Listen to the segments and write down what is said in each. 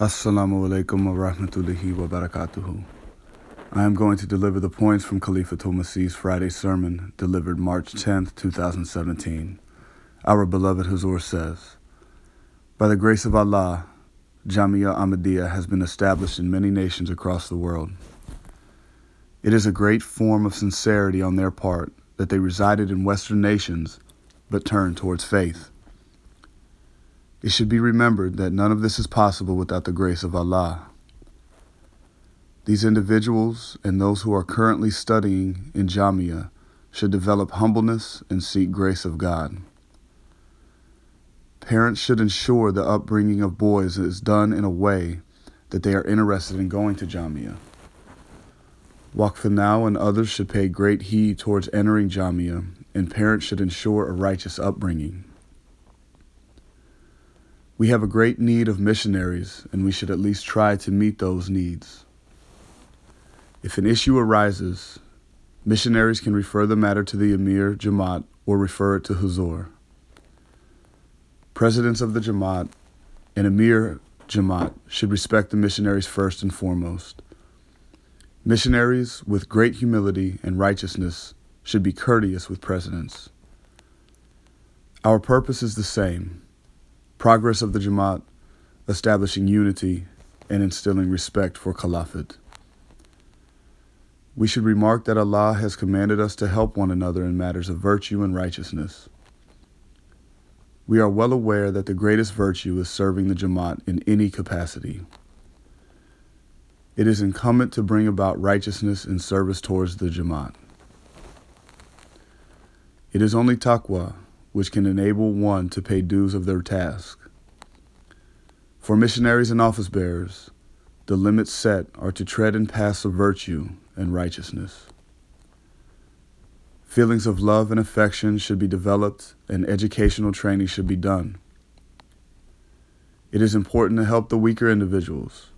Assalamu alaikum wa rahmatullahi wa barakatuhu. I am going to deliver the points from Khalifatul Masih's Friday sermon delivered March 10th, 2017. Our beloved Hazur says, By the grace of Allah, Jamia Ahmadiyya has been established in many nations across the world. It is a great form of sincerity on their part that they resided in Western nations but turned towards faith. It should be remembered that none of this is possible without the grace of Allah. These individuals and those who are currently studying in Jamia should develop humbleness and seek grace of God. Parents should ensure the upbringing of boys is done in a way that they are interested in going to Jamia. Waqf and others should pay great heed towards entering Jamia, and parents should ensure a righteous upbringing. We have a great need of missionaries, and we should at least try to meet those needs. If an issue arises, missionaries can refer the matter to the Emir Jamaat or refer it to Huzur. Presidents of the Jamaat and Emir Jamaat should respect the missionaries first and foremost. Missionaries with great humility and righteousness should be courteous with presidents. Our purpose is the same progress of the Jamaat, establishing unity, and instilling respect for Caliphate. We should remark that Allah has commanded us to help one another in matters of virtue and righteousness. We are well aware that the greatest virtue is serving the Jamaat in any capacity. It is incumbent to bring about righteousness and service towards the Jamaat. It is only taqwa which can enable one to pay dues of their task. For missionaries and office bearers, the limits set are to tread in paths of virtue and righteousness. Feelings of love and affection should be developed, and educational training should be done. It is important to help the weaker individuals,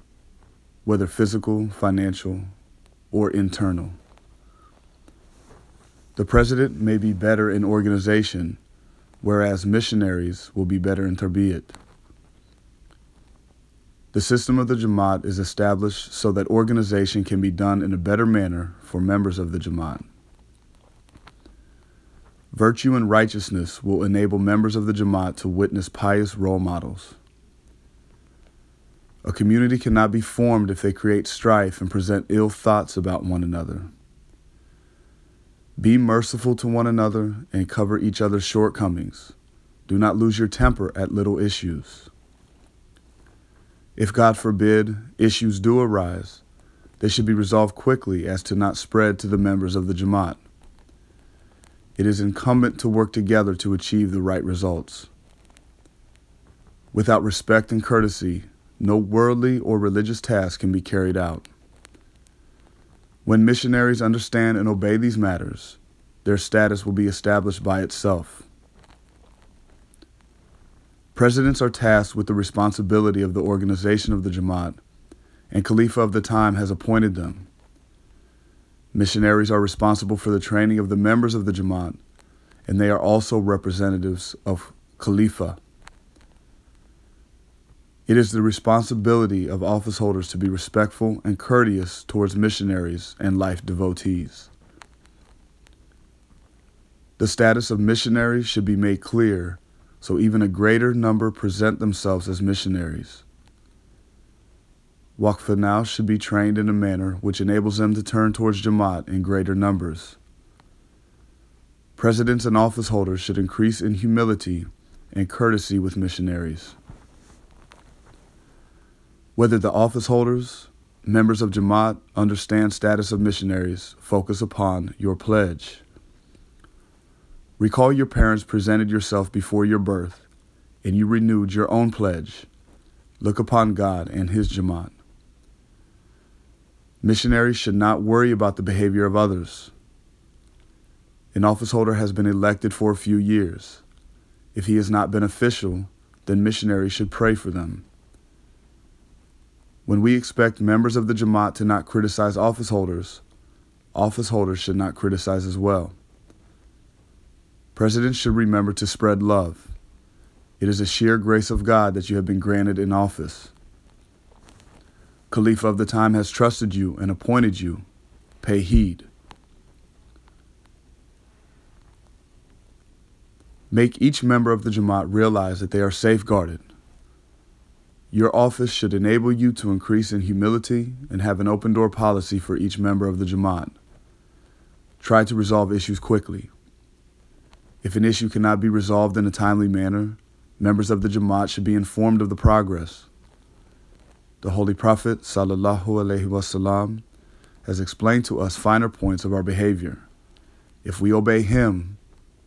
whether physical, financial, or internal. The president may be better in organization whereas missionaries will be better in Tarbiyat. The system of the Jamaat is established so that organization can be done in a better manner for members of the Jamaat. Virtue and righteousness will enable members of the Jamaat to witness pious role models. A community cannot be formed if they create strife and present ill thoughts about one another. Be merciful to one another and cover each other's shortcomings. Do not lose your temper at little issues. If, God forbid, issues do arise, they should be resolved quickly as to not spread to the members of the Jamaat. It is incumbent to work together to achieve the right results. Without respect and courtesy, no worldly or religious task can be carried out. When missionaries understand and obey these matters, their status will be established by itself. Presidents are tasked with the responsibility of the organization of the Jamaat, and Khalifa of the time has appointed them. Missionaries are responsible for the training of the members of the Jamaat, and they are also representatives of Khalifa. It is the responsibility of office holders to be respectful and courteous towards missionaries and life devotees. The status of missionaries should be made clear so even a greater number present themselves as missionaries. Waqf now should be trained in a manner which enables them to turn towards Jamaat in greater numbers. Presidents and office holders should increase in humility and courtesy with missionaries. Whether the office holders, members of Jamaat understand status of missionaries, focus upon your pledge. Recall your parents presented yourself before your birth, and you renewed your own pledge. Look upon God and His Jamaat. Missionaries should not worry about the behavior of others. An office holder has been elected for a few years. If he is not beneficial, then missionaries should pray for them. When we expect members of the Jamaat to not criticize office holders, office holders should not criticize as well. Presidents should remember to spread love. It is a sheer grace of God that you have been granted in office. Khalifa of the time has trusted you and appointed you. Pay heed. Make each member of the Jamaat realize that they are safeguarded. Your office should enable you to increase in humility and have an open door policy for each member of the Jamaat. Try to resolve issues quickly. If an issue cannot be resolved in a timely manner, members of the Jamaat should be informed of the progress. The Holy Prophet sallallahu alaihi wasallam has explained to us finer points of our behavior. If we obey him,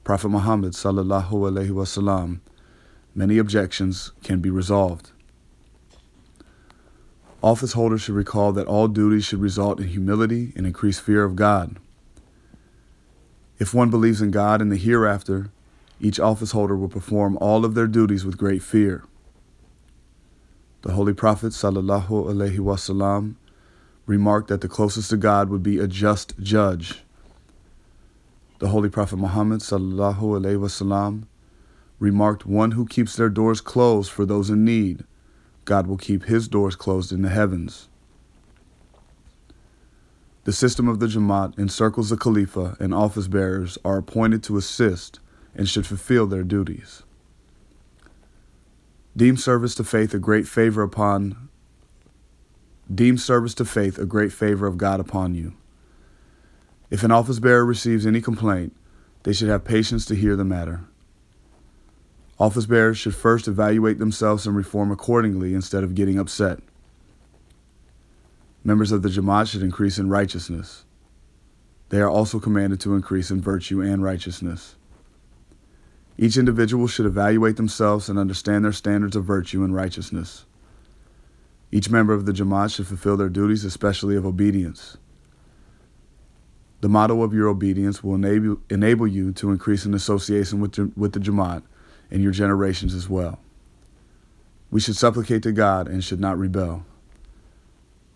Prophet Muhammad sallallahu alaihi wasallam, many objections can be resolved. Office holders should recall that all duties should result in humility and increased fear of God. If one believes in God and the hereafter, each office holder will perform all of their duties with great fear. The Holy Prophet wasallam remarked that the closest to God would be a just judge. The Holy Prophet Muhammad wasallam remarked, "One who keeps their doors closed for those in need, God will keep his doors closed in the heavens." The system of the Jamaat encircles the Khalifa, and office bearers are appointed to assist and should fulfill their duties. Deem service to faith a great favor upon deem service to faith a great favor of God upon you. If an office bearer receives any complaint, they should have patience to hear the matter. Office bearers should first evaluate themselves and reform accordingly instead of getting upset. Members of the Jamaat should increase in righteousness. They are also commanded to increase in virtue and righteousness. Each individual should evaluate themselves and understand their standards of virtue and righteousness. Each member of the Jamaat should fulfill their duties, especially of obedience. The motto of your obedience will enable, enable you to increase in association with, with the Jamaat and your generations as well. We should supplicate to God and should not rebel.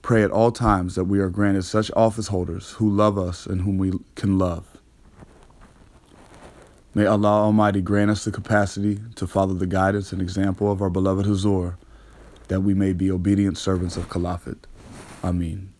Pray at all times that we are granted such office holders who love us and whom we can love. May Allah Almighty grant us the capacity to follow the guidance and example of our beloved Hazur, that we may be obedient servants of Caliphate. Ameen.